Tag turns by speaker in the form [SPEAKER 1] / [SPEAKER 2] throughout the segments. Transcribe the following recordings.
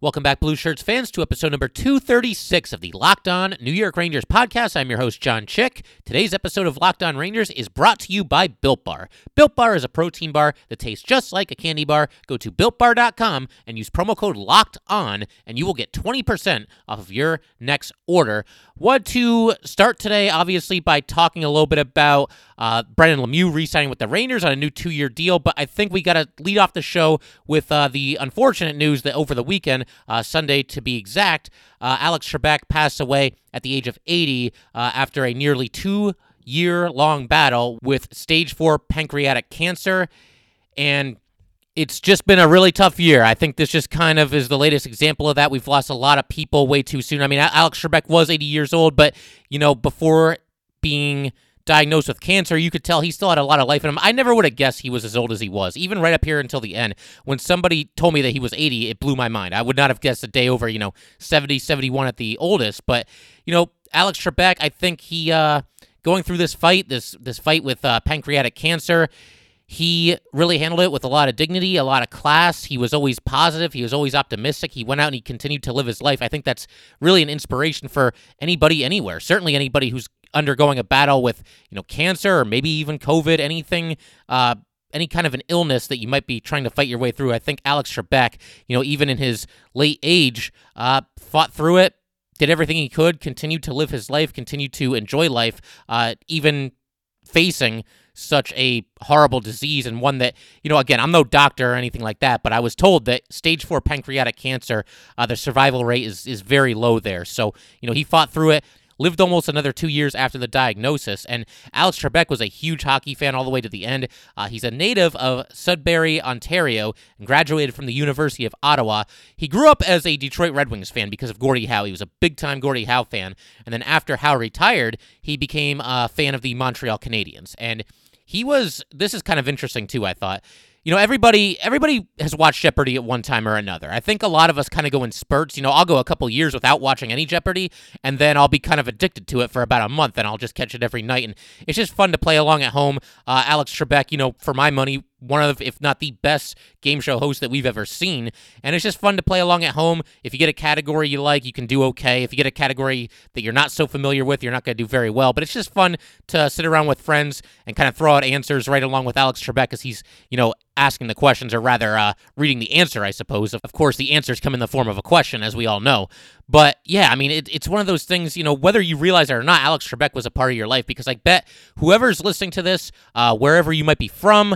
[SPEAKER 1] Welcome back, Blue Shirts fans, to episode number 236 of the Locked On New York Rangers podcast. I'm your host, John Chick. Today's episode of Locked On Rangers is brought to you by Built Bar. Built Bar is a protein bar that tastes just like a candy bar. Go to builtbar.com and use promo code Locked On, and you will get 20% off of your next order. Want to start today, obviously, by talking a little bit about uh, Brendan Lemieux re signing with the Rangers on a new two year deal, but I think we got to lead off the show with uh, the unfortunate news that over the weekend, uh, Sunday to be exact, uh, Alex Trebek passed away at the age of 80 uh, after a nearly two year long battle with stage four pancreatic cancer. And it's just been a really tough year. I think this just kind of is the latest example of that. We've lost a lot of people way too soon. I mean, Alex Trebek was 80 years old, but, you know, before being diagnosed with cancer, you could tell he still had a lot of life in him. I never would have guessed he was as old as he was, even right up here until the end. When somebody told me that he was 80, it blew my mind. I would not have guessed a day over, you know, 70, 71 at the oldest. But, you know, Alex Trebek, I think he, uh, going through this fight, this this fight with uh, pancreatic cancer, he really handled it with a lot of dignity, a lot of class. He was always positive. He was always optimistic. He went out and he continued to live his life. I think that's really an inspiration for anybody anywhere. Certainly anybody who's undergoing a battle with, you know, cancer or maybe even COVID, anything, uh, any kind of an illness that you might be trying to fight your way through. I think Alex Trebek, you know, even in his late age, uh, fought through it, did everything he could, continued to live his life, continued to enjoy life, uh, even facing such a horrible disease and one that you know again i'm no doctor or anything like that but i was told that stage four pancreatic cancer uh, the survival rate is is very low there so you know he fought through it lived almost another two years after the diagnosis. And Alex Trebek was a huge hockey fan all the way to the end. Uh, he's a native of Sudbury, Ontario, and graduated from the University of Ottawa. He grew up as a Detroit Red Wings fan because of Gordie Howe. He was a big time Gordie Howe fan. And then after Howe retired, he became a fan of the Montreal Canadiens. And he was, this is kind of interesting too, I thought you know everybody everybody has watched jeopardy at one time or another. I think a lot of us kind of go in spurts. You know i'll go a couple years without watching any jeopardy and then i'll be kind of addicted to it for about a month and i'll just catch it every night and it's just fun to play along at home. Uh, alex trebek you know for my money one of, if not the best game show host that we've ever seen. And it's just fun to play along at home. If you get a category you like, you can do okay. If you get a category that you're not so familiar with, you're not going to do very well. But it's just fun to sit around with friends and kind of throw out answers right along with Alex Trebek as he's, you know, asking the questions or rather uh, reading the answer, I suppose. Of course, the answers come in the form of a question, as we all know. But yeah, I mean, it, it's one of those things, you know, whether you realize it or not, Alex Trebek was a part of your life because I bet whoever's listening to this, uh, wherever you might be from,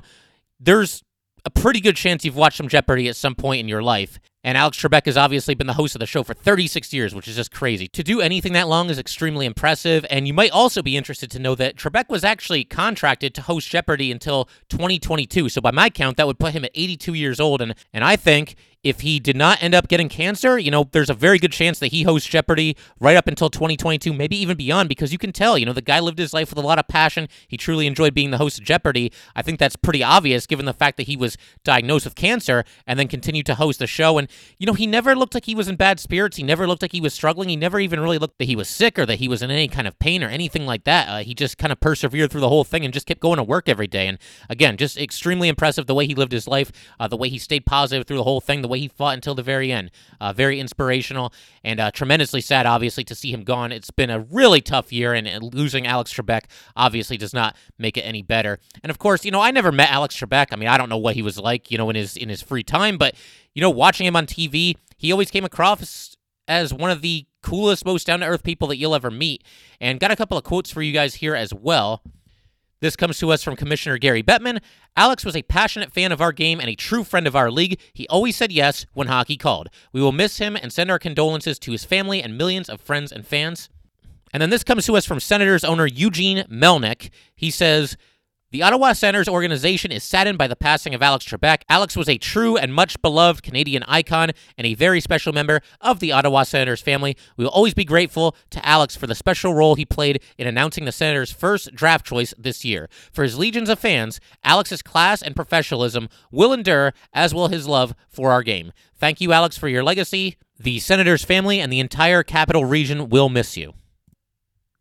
[SPEAKER 1] there's a pretty good chance you've watched some Jeopardy at some point in your life. And Alex Trebek has obviously been the host of the show for 36 years, which is just crazy. To do anything that long is extremely impressive. And you might also be interested to know that Trebek was actually contracted to host Jeopardy until 2022. So by my count, that would put him at 82 years old. And, and I think if he did not end up getting cancer, you know, there's a very good chance that he hosts Jeopardy right up until 2022, maybe even beyond, because you can tell, you know, the guy lived his life with a lot of passion. He truly enjoyed being the host of Jeopardy. I think that's pretty obvious given the fact that he was diagnosed with cancer and then continued to host the show. And, you know, he never looked like he was in bad spirits. He never looked like he was struggling. He never even really looked that he was sick or that he was in any kind of pain or anything like that. Uh, he just kind of persevered through the whole thing and just kept going to work every day. And again, just extremely impressive the way he lived his life, uh, the way he stayed positive through the whole thing, the way he fought until the very end. Uh, very inspirational and uh, tremendously sad, obviously, to see him gone. It's been a really tough year, and, and losing Alex Trebek obviously does not make it any better. And of course, you know, I never met Alex Trebek. I mean, I don't know what he was like, you know, in his in his free time, but you know, watching him on TV, he always came across as one of the coolest, most down to earth people that you'll ever meet. And got a couple of quotes for you guys here as well. This comes to us from Commissioner Gary Bettman. Alex was a passionate fan of our game and a true friend of our league. He always said yes when hockey called. We will miss him and send our condolences to his family and millions of friends and fans. And then this comes to us from Senators owner Eugene Melnyk. He says, the Ottawa Senators organization is saddened by the passing of Alex Trebek. Alex was a true and much beloved Canadian icon and a very special member of the Ottawa Senators family. We will always be grateful to Alex for the special role he played in announcing the Senators' first draft choice this year. For his legions of fans, Alex's class and professionalism will endure, as will his love for our game. Thank you, Alex, for your legacy. The Senators family and the entire capital region will miss you.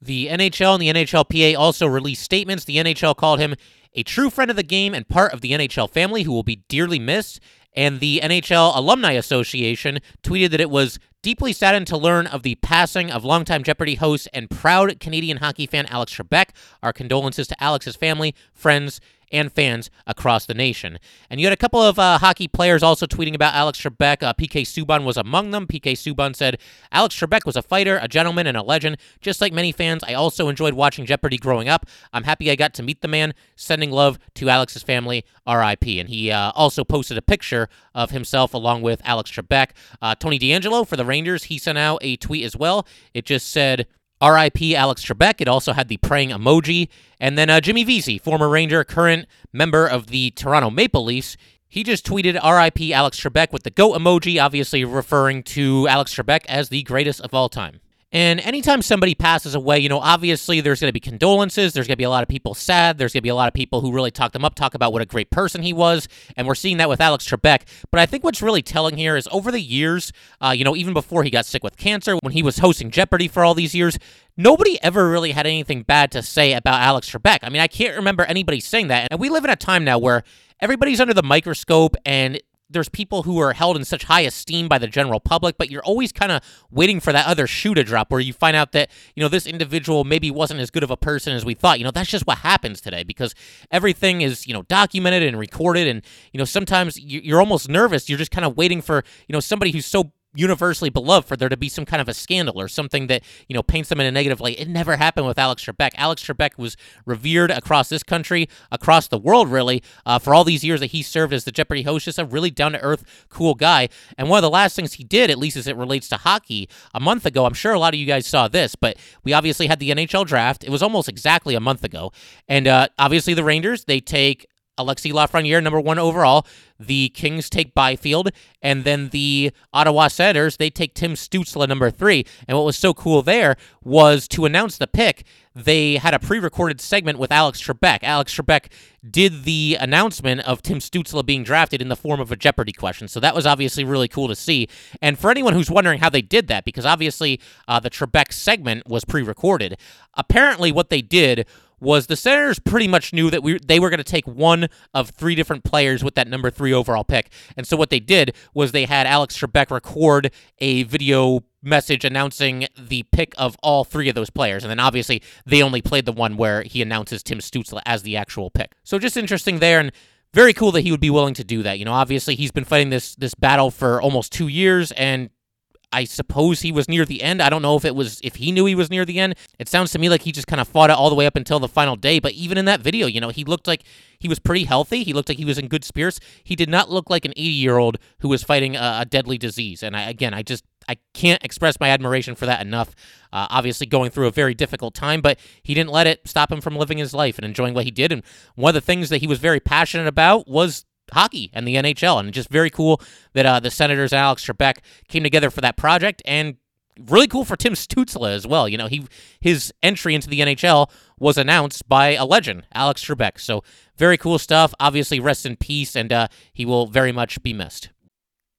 [SPEAKER 1] The NHL and the NHLPA also released statements. The NHL called him a true friend of the game and part of the NHL family who will be dearly missed. And the NHL Alumni Association tweeted that it was deeply saddened to learn of the passing of longtime Jeopardy host and proud Canadian hockey fan Alex Trebek. Our condolences to Alex's family, friends, and fans across the nation. And you had a couple of uh, hockey players also tweeting about Alex Trebek. Uh, PK Subban was among them. PK Subban said, Alex Trebek was a fighter, a gentleman, and a legend. Just like many fans, I also enjoyed watching Jeopardy growing up. I'm happy I got to meet the man. Sending love to Alex's family, RIP. And he uh, also posted a picture of himself along with Alex Trebek. Uh, Tony DeAngelo for the Rangers, he sent out a tweet as well. It just said, RIP Alex Trebek. It also had the praying emoji. And then uh, Jimmy Vesey, former Ranger, current member of the Toronto Maple Leafs, he just tweeted RIP Alex Trebek with the goat emoji, obviously referring to Alex Trebek as the greatest of all time. And anytime somebody passes away, you know, obviously there's going to be condolences. There's going to be a lot of people sad. There's going to be a lot of people who really talk them up, talk about what a great person he was. And we're seeing that with Alex Trebek. But I think what's really telling here is over the years, uh, you know, even before he got sick with cancer, when he was hosting Jeopardy for all these years, nobody ever really had anything bad to say about Alex Trebek. I mean, I can't remember anybody saying that. And we live in a time now where everybody's under the microscope and there's people who are held in such high esteem by the general public, but you're always kind of waiting for that other shoe to drop where you find out that, you know, this individual maybe wasn't as good of a person as we thought. You know, that's just what happens today because everything is, you know, documented and recorded. And, you know, sometimes you're almost nervous. You're just kind of waiting for, you know, somebody who's so universally beloved for there to be some kind of a scandal or something that you know paints them in a negative light. It never happened with Alex Trebek. Alex Trebek was revered across this country, across the world, really, uh, for all these years that he served as the Jeopardy host. Just a really down to earth, cool guy. And one of the last things he did, at least as it relates to hockey, a month ago. I'm sure a lot of you guys saw this, but we obviously had the NHL draft. It was almost exactly a month ago, and uh, obviously the Rangers they take Alexis Lafreniere, number one overall. The Kings take Byfield, and then the Ottawa Senators they take Tim Stützle, number three. And what was so cool there was to announce the pick. They had a pre-recorded segment with Alex Trebek. Alex Trebek did the announcement of Tim Stützle being drafted in the form of a Jeopardy question. So that was obviously really cool to see. And for anyone who's wondering how they did that, because obviously uh, the Trebek segment was pre-recorded, apparently what they did was the Senators pretty much knew that we they were going to take one of three different players with that number three overall pick. And so what they did was they had Alex Trebek record a video message announcing the pick of all three of those players. And then obviously they only played the one where he announces Tim Stützle as the actual pick. So just interesting there. And very cool that he would be willing to do that. You know, obviously he's been fighting this this battle for almost two years, and I suppose he was near the end. I don't know if it was if he knew he was near the end. It sounds to me like he just kind of fought it all the way up until the final day. But even in that video, you know, he looked like he was pretty healthy. He looked like he was in good spirits. He did not look like an 80 year old who was fighting a, a, deadly disease. And I, again, I just I can't express my admiration for that enough. Uh, obviously, going through a very difficult time, but he didn't let it stop him from living his life and enjoying what he did. And one of the things that he was very passionate about was hockey and the NHL. And just very cool that uh, the Senators Alex Trebek came together for that project. And really cool for Tim Stützle as well. You know, he his entry into the NHL was announced by a legend, Alex Trebek. So very cool stuff. Obviously, rest in peace, and uh, he will very much be missed.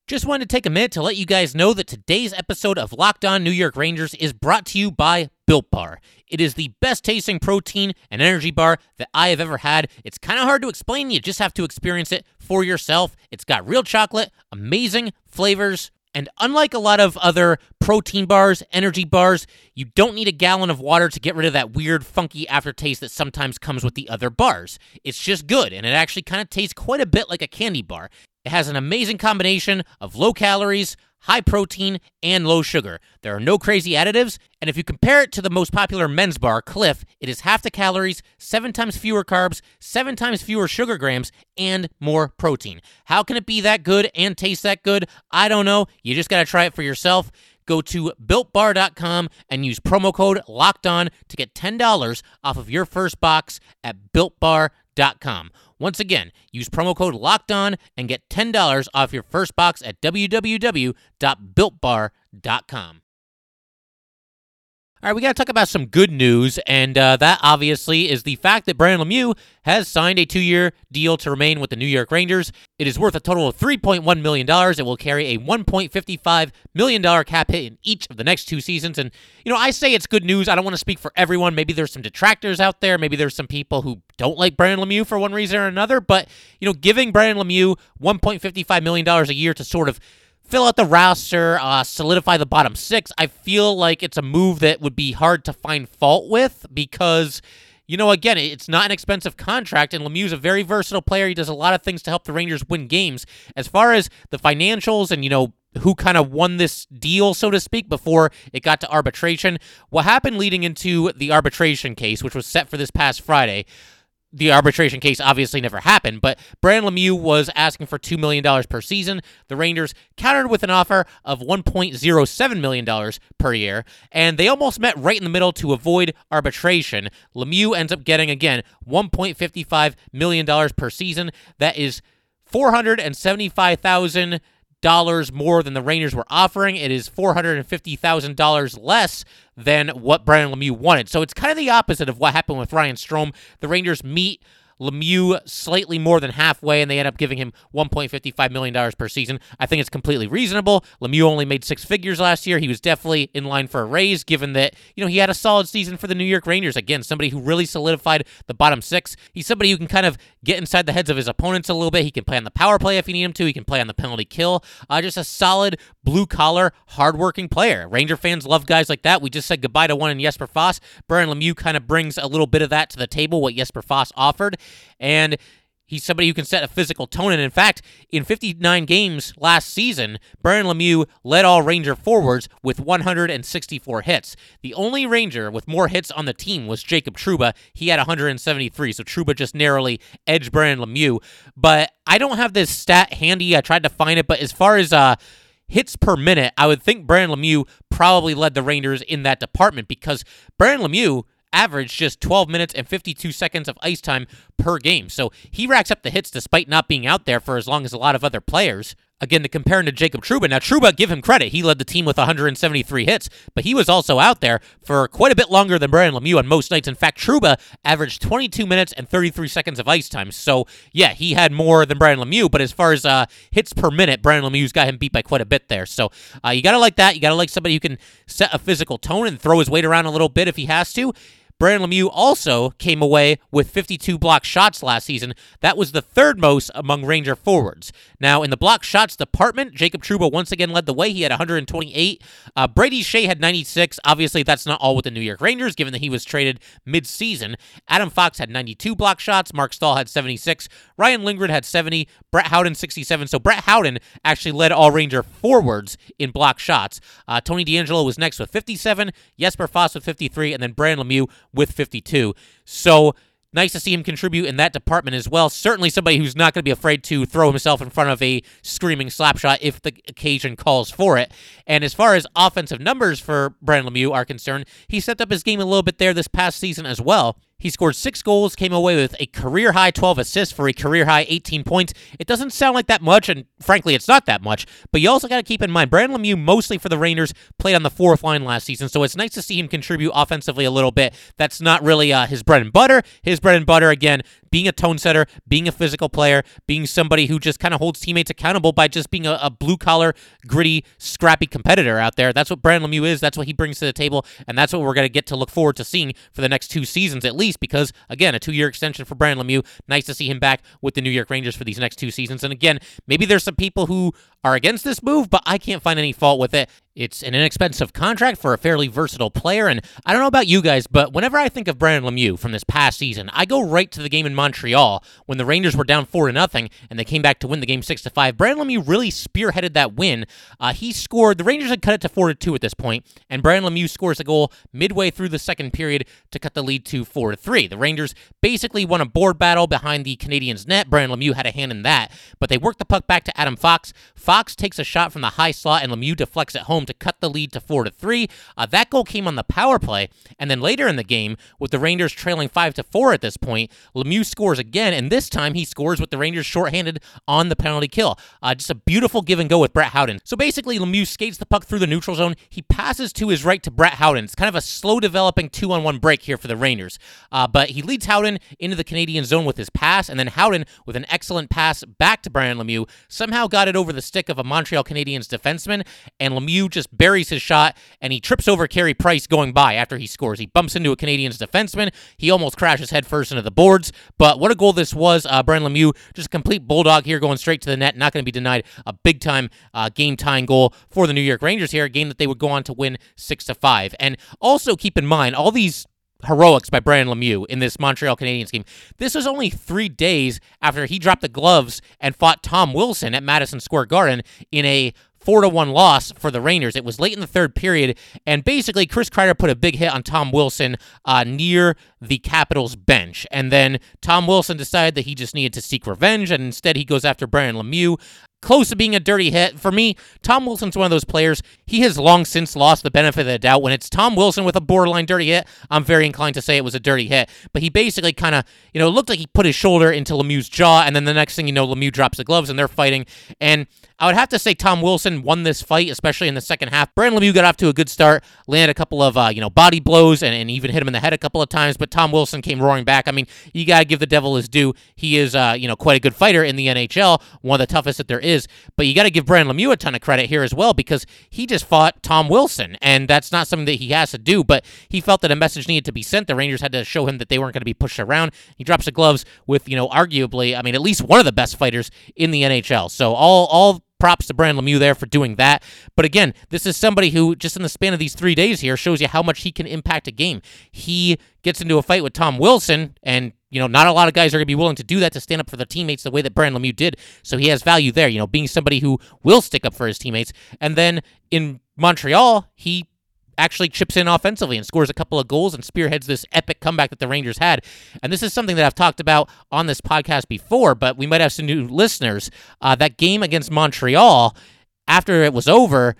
[SPEAKER 1] Just wanted to take a minute to let you guys know that today's episode of Locked On New York Rangers is brought to you by Built Bar. It is the best tasting protein and energy bar that I have ever had. It's kind of hard to explain. You just have to experience it for yourself. It's got real chocolate, amazing flavors, and unlike a lot of other protein bars, energy bars, you don't need a gallon of water to get rid of that weird, funky aftertaste that sometimes comes with the other bars. It's just good, and it actually kind of tastes quite a bit like a candy bar. It has an amazing combination of low calories, high protein, and low sugar. There are no crazy additives, and if you compare it to the most popular men's bar, Clif, it is half the calories, seven times fewer carbs, seven times fewer sugar grams, and more protein. How can it be that good and taste that good? I don't know. You just got to try it for yourself. Go to builtbar.com and use promo code locked on to get $10 off of your first box at builtbar.com. Once again, use promo code locked on and get $10 off your first box at www.builtbar.com. All right, we got to talk about some good news, and uh, that obviously is the fact that Brandon Lemieux has signed a two year deal to remain with the New York Rangers. It is worth a total of $3.1 million. It will carry a $1.55 million cap hit in each of the next two seasons. And, you know, I say it's good news. I don't want to speak for everyone. Maybe there's some detractors out there. Maybe there's some people who don't like Brandon Lemieux for one reason or another. But, you know, giving Brandon Lemieux $1.55 million a year to sort of fill out the roster, uh, solidify the bottom six. I feel like it's a move that would be hard to find fault with because, you know, again, it's not an expensive contract, and Lemieux's a very versatile player. He does a lot of things to help the Rangers win games. As far as the financials and, you know, who kind of won this deal, so to speak, before it got to arbitration. What happened leading into the arbitration case, which was set for this past Friday, the arbitration case obviously never happened, but Brandon Lemieux was asking for $2 million per season. The Rangers countered with an offer of $1.07 million per year, and they almost met right in the middle to avoid arbitration. Lemieux ends up getting, again, $1.55 million per season. That is 475000 dollars more than the Rangers were offering. It is four hundred and fifty thousand dollars less than what Brandon Lemieux wanted. So it's kind of the opposite of what happened with Ryan Strome. The Rangers meet Lemieux slightly more than halfway, and they end up giving him $1.55 million per season. I think it's completely reasonable. Lemieux only made six figures last year. He was definitely in line for a raise, given that, you know, he had a solid season for the New York Rangers. Again, somebody who really solidified the bottom six. He's somebody who can kind of get inside the heads of his opponents a little bit. He can play on the power play if you need him to. He can play on the penalty kill. Uh, just a solid blue collar, hardworking player. Ranger fans love guys like that. We just said goodbye to one in Jesper Fast. Brian Lemieux kind of brings a little bit of that to the table, what Jesper Fast offered. And He's somebody who can set a physical tone. And in fact, in 59 games last season, Brandon Lemieux led all Ranger forwards with 164 hits. The only Ranger with more hits on the team was Jacob Trouba. He had 173. So Trouba just narrowly edged Brandon Lemieux. But I don't have this stat handy. I tried to find it. But as far as uh, hits per minute, I would think Brandon Lemieux probably led the Rangers in that department because Brandon Lemieux averaged just 12 minutes and 52 seconds of ice time per game. So he racks up the hits despite not being out there for as long as a lot of other players. Again, to compare him to Jacob Trouba. Now, Trouba, give him credit. He led the team with 173 hits, but he was also out there for quite a bit longer than Brandon Lemieux on most nights. In fact, Trouba averaged 22 minutes and 33 seconds of ice time. So, yeah, he had more than Brandon Lemieux, but as far as uh, hits per minute, Brandon Lemieux's got him beat by quite a bit there. So, uh, you got to like that. You got to like somebody who can set a physical tone and throw his weight around a little bit if he has to. Brandon Lemieux also came away with 52 block shots last season. That was the third most among Ranger forwards. Now, in the block shots department, Jacob Trouba once again led the way. He had 128. Uh, Brady Skjei had 96. Obviously, that's not all with the New York Rangers, given that he was traded mid-season. Adam Fox had 92 block shots. Mark Staal had 76. Ryan Lindgren had 70. Brett Howden 67. So Brett Howden actually led all Ranger forwards in block shots. Uh, Tony DeAngelo was next with 57. Jesper Fast with 53, and then Brandon Lemieux with 52. So nice to see him contribute in that department as well. Certainly somebody who's not going to be afraid to throw himself in front of a screaming slap shot if the occasion calls for it. And as far as offensive numbers for Brandon Lemieux are concerned, he stepped up his game a little bit there this past season as well. He scored six goals, came away with a career high 12 assists for a career high 18 points. It doesn't sound like that much, and frankly, it's not that much. But you also got to keep in mind, Brandon Lemieux, mostly for the Rangers, played on the fourth line last season, so it's nice to see him contribute offensively a little bit. That's not really uh, his bread and butter. His bread and butter, again, being a tone setter, being a physical player, being somebody who just kind of holds teammates accountable by just being a, a blue collar, gritty, scrappy competitor out there. That's what Brandon Lemieux is. That's what he brings to the table, and that's what we're going to get to look forward to seeing for the next two seasons at least. Because again, a two-year extension for Brandon Lemieux. Nice to see him back with the New York Rangers for these next two seasons. And again, maybe there's some people who are against this move, but I can't find any fault with it. It's an inexpensive contract for a fairly versatile player, and I don't know about you guys, but whenever I think of Brandon Lemieux from this past season, I go right to the game in Montreal when the Rangers were down four to nothing and they came back to win the game six to five. Brandon Lemieux really spearheaded that win. Uh, he scored. The Rangers had cut it to four to two at this point, and Brandon Lemieux scores a goal midway through the second period to cut the lead to four to three. The Rangers basically won a board battle behind the Canadiens' net. Brandon Lemieux had a hand in that, but they worked the puck back to Adam Fox. Fox Fox takes a shot from the high slot and Lemieux deflects it home to cut the lead to 4 to 3. Uh, that goal came on the power play, and then later in the game, with the Rangers trailing 5 to 4 at this point, Lemieux scores again, and this time he scores with the Rangers shorthanded on the penalty kill. Uh, just a beautiful give and go with Brett Howden. So basically, Lemieux skates the puck through the neutral zone. He passes to his right to Brett Howden. It's kind of a slow developing two on one break here for the Rangers. Uh, but he leads Howden into the Canadian zone with his pass, and then Howden, with an excellent pass back to Brian Lemieux, somehow got it over the stick of a Montreal Canadiens defenseman, and Lemieux just buries his shot, and he trips over Carey Price going by after he scores. He bumps into a Canadiens defenseman. He almost crashes headfirst into the boards, but what a goal this was. Uh, Brian Lemieux, just a complete bulldog here, going straight to the net, not going to be denied a big time uh, game time goal for the New York Rangers here, a game that they would go on to win 6 to 5. And also keep in mind, all these heroics by Brian Lemieux in this Montreal Canadiens game. This was only three days after he dropped the gloves and fought Tom Wilson at Madison Square Garden in a four to one loss for the Rangers. It was late in the third period, and basically Chris Kreider put a big hit on Tom Wilson uh, near the Capitals bench, and then Tom Wilson decided that he just needed to seek revenge, and instead he goes after Brian Lemieux close to being a dirty hit. For me, Tom Wilson's one of those players. He has long since lost the benefit of the doubt. When it's Tom Wilson with a borderline dirty hit, I'm very inclined to say it was a dirty hit. But he basically kind of, you know, looked like he put his shoulder into Lemieux's jaw, and then the next thing you know, Lemieux drops the gloves and they're fighting. And I would have to say Tom Wilson won this fight, especially in the second half. Brandon Lemieux got off to a good start, landed a couple of uh, you know body blows, and, and even hit him in the head a couple of times. But Tom Wilson came roaring back. I mean, you gotta give the devil his due. He is uh, you know quite a good fighter in the NHL, one of the toughest that there is. But you got to give Brandon Lemieux a ton of credit here as well because he just fought Tom Wilson, and that's not something that he has to do. But he felt that a message needed to be sent. The Rangers had to show him that they weren't going to be pushed around. He drops the gloves with you know arguably, I mean, at least one of the best fighters in the NHL. So all all props to Brand Lemieux there for doing that. But again, this is somebody who, just in the span of these three days here, shows you how much he can impact a game. He gets into a fight with Tom Wilson, and you know, not a lot of guys are going to be willing to do that to stand up for their teammates the way that Brand Lemieux did. So he has value there, you know, being somebody who will stick up for his teammates. And then in Montreal, he actually chips in offensively and scores a couple of goals and spearheads this epic comeback that the Rangers had. And this is something that I've talked about on this podcast before, but we might have some new listeners. Uh, that game against Montreal, after it was over,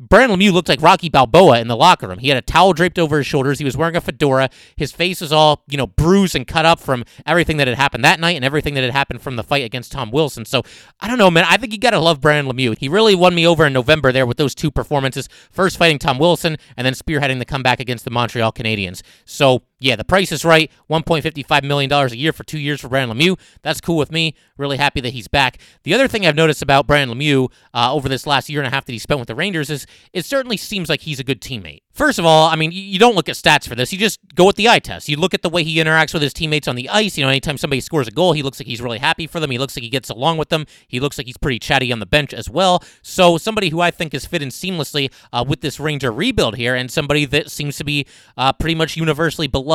[SPEAKER 1] Brandon Lemieux looked like Rocky Balboa in the locker room. He had a towel draped over his shoulders. He was wearing a fedora. His face was all, you know, bruised and cut up from everything that had happened that night and everything that had happened from the fight against Tom Wilson. So I don't know, man. I think you got to love Brandon Lemieux. He really won me over in November there with those two performances. First fighting Tom Wilson and then spearheading the comeback against the Montreal Canadiens. So yeah, the price is right. $1.55 million a year for two years for Brandon Lemieux. That's cool with me. Really happy that he's back. The other thing I've noticed about Brandon Lemieux uh, over this last year and a half that he spent with the Rangers is it certainly seems like he's a good teammate. First of all, I mean, you don't look at stats for this. You just go with the eye test. You look at the way he interacts with his teammates on the ice. You know, anytime somebody scores a goal, he looks like he's really happy for them. He looks like he gets along with them. He looks like he's pretty chatty on the bench as well. So, somebody who I think is fit in seamlessly uh, with this Ranger rebuild here, and somebody that seems to be uh, pretty much universally beloved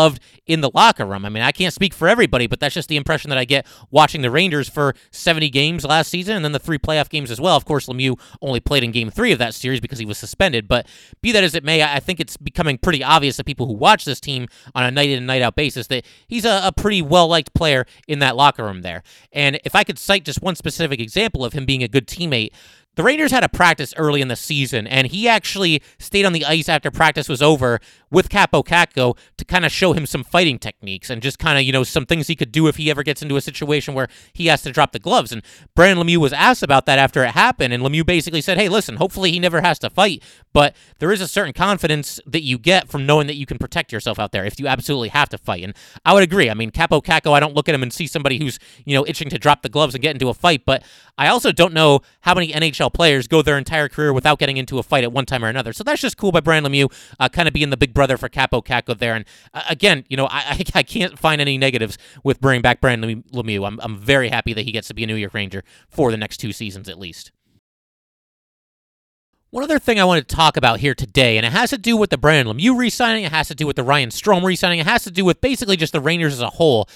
[SPEAKER 1] in the locker room. I mean, I can't speak for everybody, but that's just the impression that I get watching the Rangers for 70 games last season and then the three playoff games as well. Of course, Lemieux only played in game three of that series because he was suspended. But be that as it may, I think it's becoming pretty obvious to people who watch this team on a night in and night out basis that he's a, a pretty well liked player in that locker room there. And if I could cite just one specific example of him being a good teammate, the Rangers had a practice early in the season, and he actually stayed on the ice after practice was over with Kaapo Kakko to kind of show him some fighting techniques and just kind of, you know, some things he could do if he ever gets into a situation where he has to drop the gloves. And Brandon Lemieux was asked about that after it happened, and Lemieux basically said, hey, listen, hopefully he never has to fight, but there is a certain confidence that you get from knowing that you can protect yourself out there if you absolutely have to fight. And I would agree. I mean, Kaapo Kakko, I don't look at him and see somebody who's, you know, itching to drop the gloves and get into a fight, but I also don't know how many NHL players go their entire career without getting into a fight at one time or another. So that's just cool by Brandon Lemieux, uh, kind of being the big brother for Kaapo Kakko there. And uh, again, you know, I, I, can't find any negatives with bringing back Brandon Lemieux. I'm, I'm very happy that he gets to be a New York Ranger for the next two seasons at least. One other thing I want to talk about here today, and it has to do with the Brandon Lemieux re signing, it has to do with the Ryan Strome re signing, it has to do with basically just the Rangers as a whole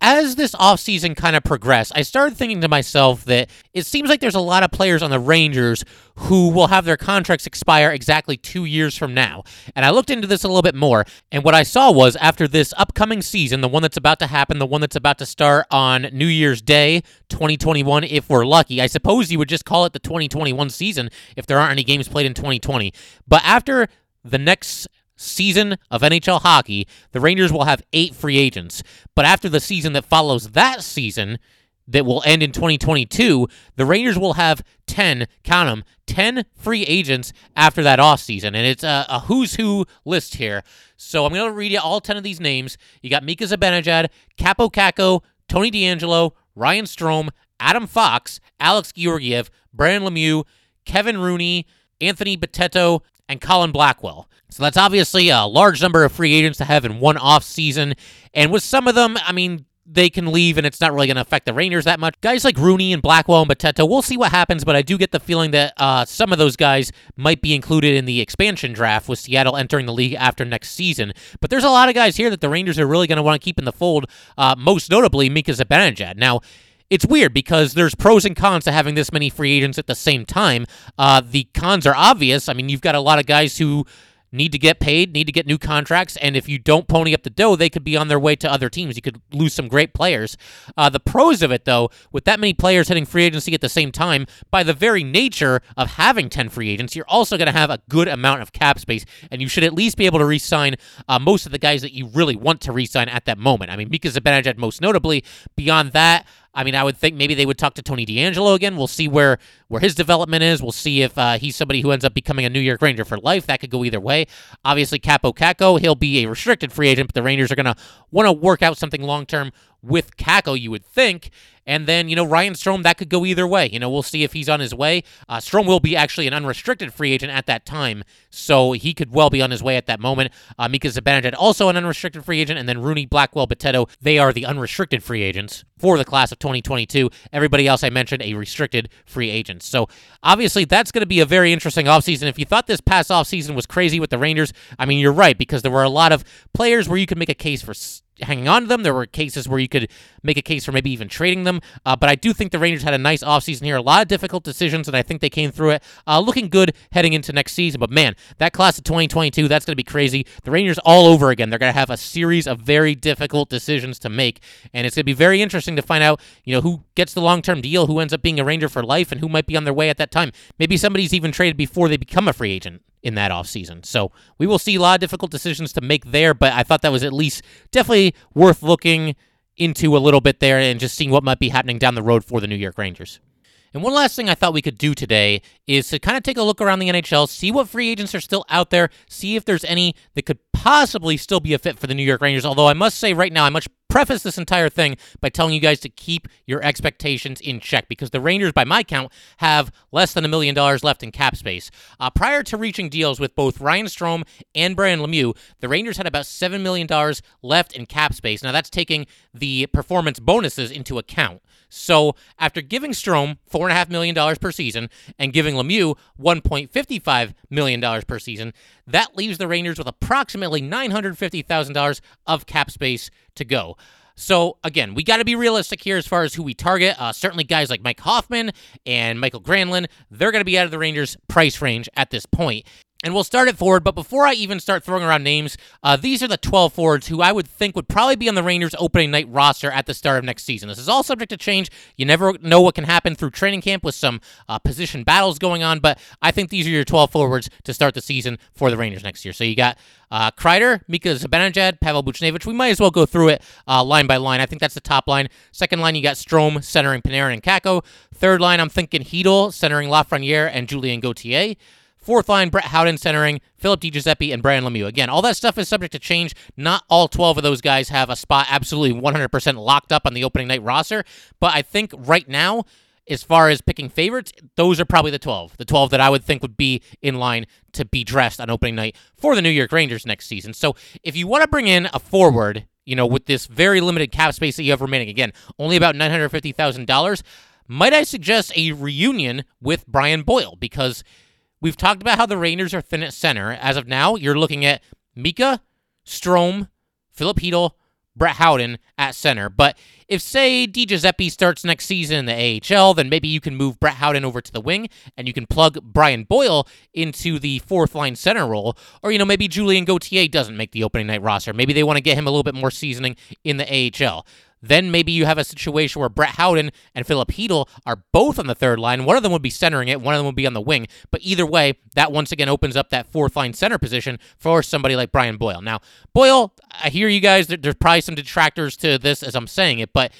[SPEAKER 1] as this offseason kind of progressed, I started thinking to myself that it seems like there's a lot of players on the Rangers who will have their contracts expire exactly two years from now. And I looked into this a little bit more, and what I saw was after this upcoming season, the one that's about to happen, the one that's about to start on New Year's Day, 2021, if we're lucky, I suppose you would just call it the 2021 season if there aren't any games played in 2020. But after the next season of NHL hockey, the Rangers will have eight free agents. But after the season that follows that season, that will end in 2022, the Rangers will have 10, count them, 10 free agents after that offseason. And it's a, a, who's who list here. So I'm going to read you all 10 of these names. You got Mika Zibanejad, Kaapo Kakko, Tony DeAngelo, Ryan Strome, Adam Fox, Alex Georgiev, Brian Lemieux, Kevin Rooney, Anthony Bitetto, and Colin Blackwell. So that's obviously a large number of free agents to have in one off season. And with some of them, I mean, they can leave and it's not really going to affect the Rangers that much. Guys like Rooney and Blackwell and Bitetto, we'll see what happens, but I do get the feeling that uh, some of those guys might be included in the expansion draft with Seattle entering the league after next season. But there's a lot of guys here that the Rangers are really going to want to keep in the fold, uh, most notably Mika Zibanejad. Now, it's weird because there's pros and cons to having this many free agents at the same time. Uh, the cons are obvious. I mean, you've got a lot of guys who need to get paid, need to get new contracts, and if you don't pony up the dough, they could be on their way to other teams. You could lose some great players. Uh, the pros of it, though, with that many players hitting free agency at the same time, by the very nature of having 10 free agents, you're also going to have a good amount of cap space, and you should at least be able to re sign uh, most of the guys that you really want to re sign at that moment. I mean, Mika Zibanejad most notably. Beyond that, I mean, I would think maybe they would talk to Tony DeAngelo again. We'll see where where his development is. We'll see if uh, he's somebody who ends up becoming a New York Ranger for life. That could go either way. Obviously, Kaapo Kakko, he'll be a restricted free agent, but the Rangers are going to want to work out something long term with Kakko, you would think. And then, you know, Ryan Strome, that could go either way. You know, we'll see if he's on his way. Uh, Strome will be actually an unrestricted free agent at that time, so he could well be on his way at that moment. Uh, Mika Zibanejad, also an unrestricted free agent, and then Rooney, Blackwell, Bitetto, they are the unrestricted free agents for the class of 2022. Everybody else I mentioned, a restricted free agent. So obviously, that's going to be a very interesting offseason. If you thought this past offseason was crazy with the Rangers, I mean, you're right, because there were a lot of players where you could make a case for hanging on to them. There were cases where you could make a case for maybe even trading them. Uh, but I do think the Rangers had a nice offseason here. A lot of difficult decisions, and I think they came through it uh, looking good heading into next season. But man, that class of 2022, that's going to be crazy. The Rangers all over again. They're going to have a series of very difficult decisions to make, and it's going to be very interesting to find out, you know, who gets the long-term deal, who ends up being a Ranger for life, and who might be on their way at that time. Maybe somebody's even traded before they become a free agent in that offseason. So we will see a lot of difficult decisions to make there, but I thought that was at least definitely worth looking into a little bit there and just seeing what might be happening down the road for the New York Rangers. And one last thing I thought we could do today is to kind of take a look around the NHL, see what free agents are still out there, see if there's any that could possibly still be a fit for the New York Rangers. Although I must say right now, I much preface this entire thing by telling you guys to keep your expectations in check because the Rangers, by my count, have less than a million dollars left in cap space. Uh, prior to reaching deals with both Ryan Strome and Brian Lemieux, the Rangers had about $7 million left in cap space. Now, that's taking the performance bonuses into account. So after giving Strome $4.5 million per season and giving Lemieux $1.55 million per season, that leaves the Rangers with approximately $950,000 of cap space to go. So again, we got to be realistic here as far as who we target. Uh, certainly, guys like Mike Hoffman and Michael Granlund, they're going to be out of the Rangers' price range at this point. And we'll start it forward, but before I even start throwing around names, uh, these are the 12 forwards who I would think would probably be on the Rangers opening night roster at the start of next season. This is all subject to change. You never know what can happen through training camp with some uh, position battles going on, but I think these are your 12 forwards to start the season for the Rangers next year. So you got uh, Kreider, Mika Zibanejad, Pavel Buchnevich. We might as well go through it uh, line by line. I think that's the top line. Second line, you got Strome centering Panarin and Kakko. Third line, I'm thinking Chytil centering Lafreniere and Julien Gauthier. Fourth line, Brett Howden centering, Philip DiGiuseppe, and Brian Lemieux. Again, all that stuff is subject to change. Not all 12 of those guys have a spot absolutely 100% locked up on the opening night roster. But I think right now, as far as picking favorites, those are probably the 12. The 12 that I would think would be in line to be dressed on opening night for the New York Rangers next season. So if you want to bring in a forward, you know, with this very limited cap space that you have remaining, again, only about $950,000, might I suggest a reunion with Brian Boyle because We've talked about how the Rangers are thin at center. As of now, you're looking at Mika, Strome, Filip Chytil, Brett Howden at center. But if, say, DiGiuseppe starts next season in the AHL, then maybe you can move Brett Howden over to the wing and you can plug Brian Boyle into the fourth line center role. Or, you know, maybe Julien Gauthier doesn't make the opening night roster. Maybe they want to get him a little bit more seasoning in the AHL. Then maybe you have a situation where Brett Howden and Filip Chytil are both on the third line. One of them would be centering it, one of them would be on the wing. But either way, that once again opens up that fourth line center position for somebody like Brian Boyle. Now, Boyle, I hear you guys, there's probably some detractors to this as I'm saying it, but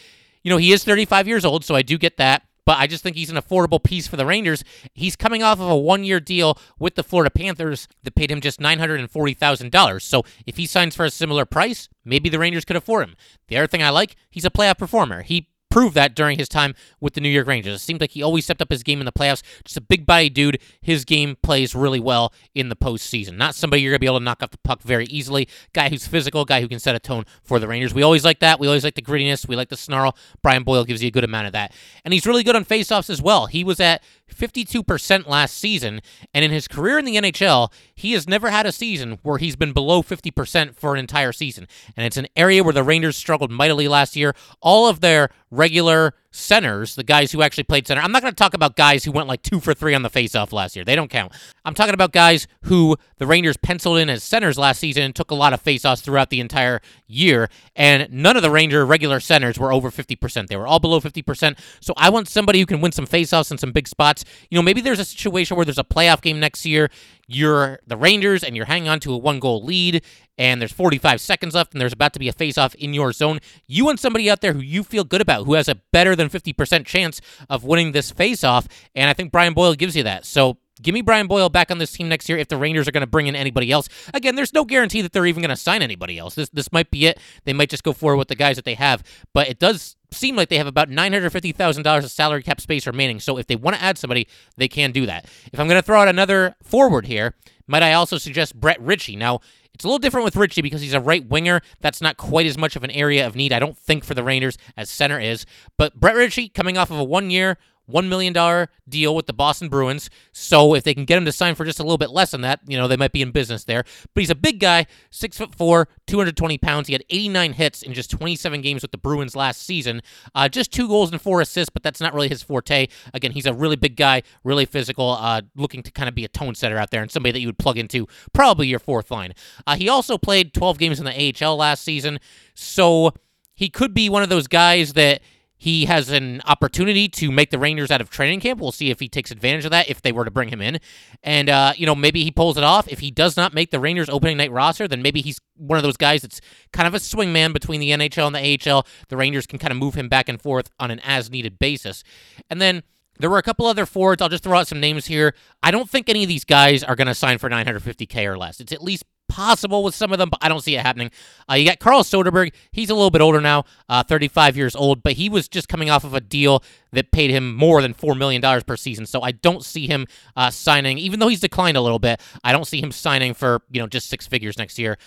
[SPEAKER 1] you know, he is 35 years old, so I do get that but I just think he's an affordable piece for the Rangers. He's coming off of a one year deal with the Florida Panthers that paid him just $940,000. So if he signs for a similar price, maybe the Rangers could afford him. The other thing I like, he's a playoff performer. He proved that during his time with the New York Rangers. It seemed like he always stepped up his game in the playoffs. Just a big body dude. His game plays really well in the postseason. Not somebody you're going to be able to knock off the puck very easily. Guy who's physical, guy who can set a tone for the Rangers. We always like that. We always like the grittiness. We like the snarl. Brian Boyle gives you a good amount of that. And he's really good on faceoffs as well. He was at 52% last season, and in his career in the NHL, he has never had a season where he's been below 50% for an entire season. And it's an area where the Rangers struggled mightily last year. All of their regular centers, the guys who actually played center. I'm not going to talk about guys who went like two for three on the faceoff last year. They don't count. I'm talking about guys who the Rangers penciled in as centers last season and took a lot of faceoffs throughout the entire year. And none of the Ranger regular centers were over 50%. They were all below 50%. So I want somebody who can win some faceoffs in some big spots. You know, maybe there's a situation where there's a playoff game next year you're the Rangers and you're hanging on to a one goal lead and there's 45 seconds left and there's about to be a face-off in your zone, you want somebody out there who you feel good about, who has a better than 50% chance of winning this face-off, and I think Brian Boyle gives you that. So Give me Brian Boyle back on this team next year if the Rangers are going to bring in anybody else. Again, there's no guarantee that they're even going to sign anybody else. This this might be it. They might just go forward with the guys that they have, but it does seem like they have about $950,000 of salary cap space remaining. So if they want to add somebody, they can do that. If I'm going to throw out another forward here, might I also suggest Brett Ritchie? Now, it's a little different with Ritchie because he's a right winger. That's not quite as much of an area of need, I don't think, for the Rangers as center is. But Brett Ritchie, coming off of a one year, $1 million deal with the Boston Bruins. So if they can get him to sign for just a little bit less than that, you know, they might be in business there. But he's a big guy, six foot four, 220 pounds. He had 89 hits in just 27 games with the Bruins last season. Uh, just two goals and four assists, but that's not really his forte. Again, he's a really big guy, really physical, uh, looking to kind of be a tone setter out there and somebody that you would plug into probably your fourth line. Uh, he also played 12 games in the AHL last season. So he could be one of those guys that he has an opportunity to make the Rangers out of training camp. We'll see if he takes advantage of that if they were to bring him in. And, uh, you know, maybe he pulls it off. If he does not make the Rangers opening night roster, then maybe he's one of those guys that's kind of a swingman between the NHL and the AHL. The Rangers can kind of move him back and forth on an as needed basis. And then. There were a couple other forwards. I'll just throw out some names here. I don't think any of these guys are going to sign for 950K or less. It's at least possible with some of them, but I don't see it happening. Uh, you got Carl Soderberg. He's a little bit older now, uh, 35 years old, but he was just coming off of a deal that paid him more than $4 million per season. So I don't see him uh, signing, even though he's declined a little bit, I don't see him signing for, you know, just six figures next year.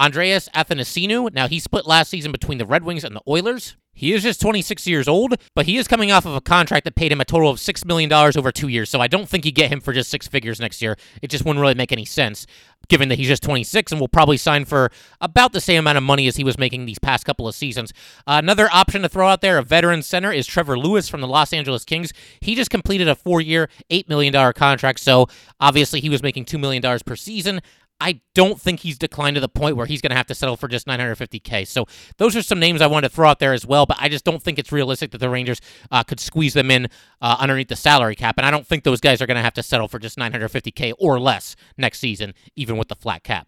[SPEAKER 1] Andreas Athanasiou. Now, he split last season between the Red Wings and the Oilers. He is just 26 years old, but he is coming off of a contract that paid him a total of $6 million over two years, so I don't think you get him for just six figures next year. It just wouldn't really make any sense, given that he's just 26 and will probably sign for about the same amount of money as he was making these past couple of seasons. Uh, another option to throw out there, a veteran center, is Trevor Lewis from the Los Angeles Kings. He just completed a four year, $8 million contract, so obviously he was making $2 million per season. I don't think he's declined to the point where he's going to have to settle for just 950K. So those are some names I wanted to throw out there as well, but I just don't think it's realistic that the Rangers uh, could squeeze them in uh, underneath the salary cap. And I don't think those guys are going to have to settle for just 950K or less next season, even with the flat cap.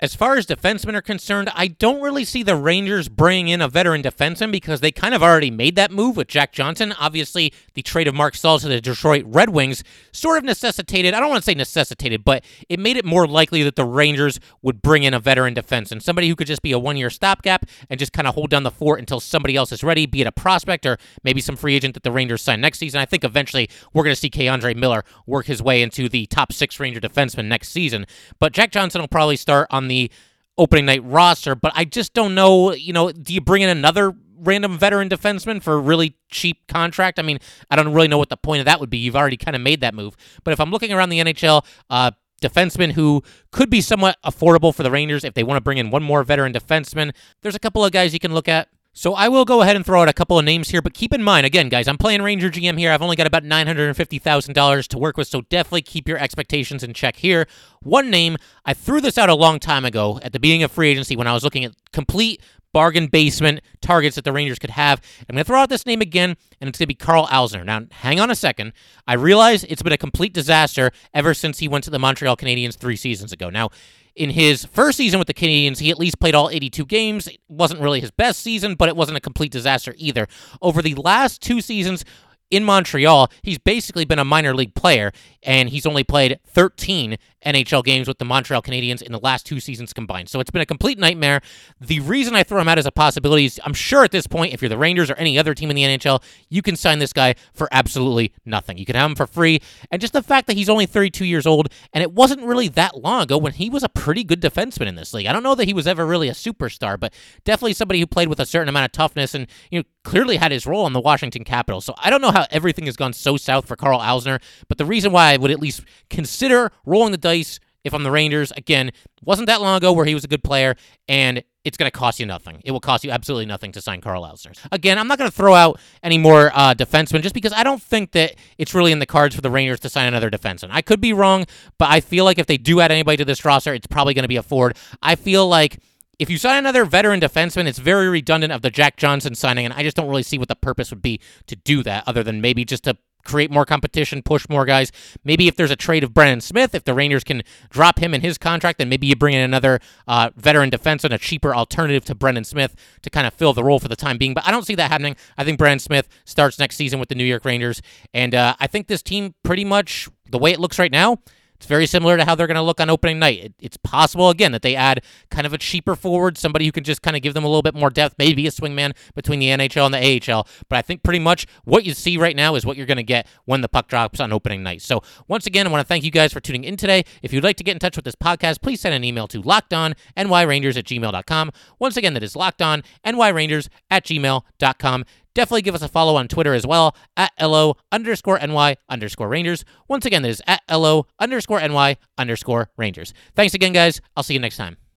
[SPEAKER 1] As far as defensemen are concerned, I don't really see the Rangers bringing in a veteran defenseman because they kind of already made that move with Jack Johnson. Obviously, the trade of Mark Staal to the Detroit Red Wings sort of necessitated, I don't want to say necessitated, but it made it more likely that the Rangers would bring in a veteran defenseman, somebody who could just be a one year stopgap and just kind of hold down the fort until somebody else is ready, be it a prospect or maybe some free agent that the Rangers sign next season. I think eventually we're going to see K'Andre Miller work his way into the top six Ranger defenseman next season. But Jack Johnson will probably start on the opening night roster, but I just don't know. You know, do you bring in another random veteran defenseman for a really cheap contract? I mean, I don't really know what the point of that would be. You've already kind of made that move. But if I'm looking around the NHL, uh, defenseman who could be somewhat affordable for the Rangers if they want to bring in one more veteran defenseman. There's a couple of guys you can look at. So I will go ahead and throw out a couple of names here, but keep in mind, again, guys, I'm playing Ranger GM here. I've only got about $950,000 to work with, so definitely keep your expectations in check here. One name, I threw this out a long time ago at the beginning of free agency when I was looking at complete bargain basement targets that the Rangers could have. I'm going to throw out this name again, and it's going to be Carl Alzner. Now, hang on a second. I realize it's been a complete disaster ever since he went to the Montreal Canadiens three seasons ago. Now, in his first season with the Canadiens, he at least played all 82 games. It wasn't really his best season, but it wasn't a complete disaster either. Over the last two seasons, in Montreal, he's basically been a minor league player, and he's only played 13 NHL games with the Montreal Canadiens in the last two seasons combined. So it's been a complete nightmare. The reason I throw him out as a possibility is I'm sure at this point, if you're the Rangers or any other team in the NHL, you can sign this guy for absolutely nothing. You can have him for free. And just the fact that he's only 32 years old, and it wasn't really that long ago when he was a pretty good defenseman in this league. I don't know that he was ever really a superstar, but definitely somebody who played with a certain amount of toughness and, you know, clearly had his role on the Washington Capitals. So I don't know how everything has gone so south for Carl Alzner, but the reason why I would at least consider rolling the dice if I'm the Rangers, again, wasn't that long ago where he was a good player, and it's going to cost you nothing. It will cost you absolutely nothing to sign Carl Alzner. Again, I'm not going to throw out any more uh, defensemen just because I don't think that it's really in the cards for the Rangers to sign another defenseman. I could be wrong, but I feel like if they do add anybody to this roster, it's probably going to be a Ford. I feel like if you sign another veteran defenseman, it's very redundant of the Jack Johnson signing, and I just don't really see what the purpose would be to do that other than maybe just to create more competition, push more guys. Maybe if there's a trade of Brendan Smith, if the Rangers can drop him in his contract, then maybe you bring in another uh, veteran defenseman, a cheaper alternative to Brendan Smith to kind of fill the role for the time being. But I don't see that happening. I think Brendan Smith starts next season with the New York Rangers, and uh, I think this team pretty much the way it looks right now it's very similar to how they're going to look on opening night. It, it's possible, again, that they add kind of a cheaper forward, somebody who can just kind of give them a little bit more depth, maybe a swingman between the NHL and the AHL. But I think pretty much what you see right now is what you're going to get when the puck drops on opening night. So once again, I want to thank you guys for tuning in today. If you'd like to get in touch with this podcast, please send an email to lockedonnyrangers at gmail.com. Once again, that is lockedonnyrangers at gmail.com. Definitely give us a follow on Twitter as well at LO underscore NY underscore Rangers. Once again, that is at LO underscore NY underscore Rangers. Thanks again, guys. I'll see you next time.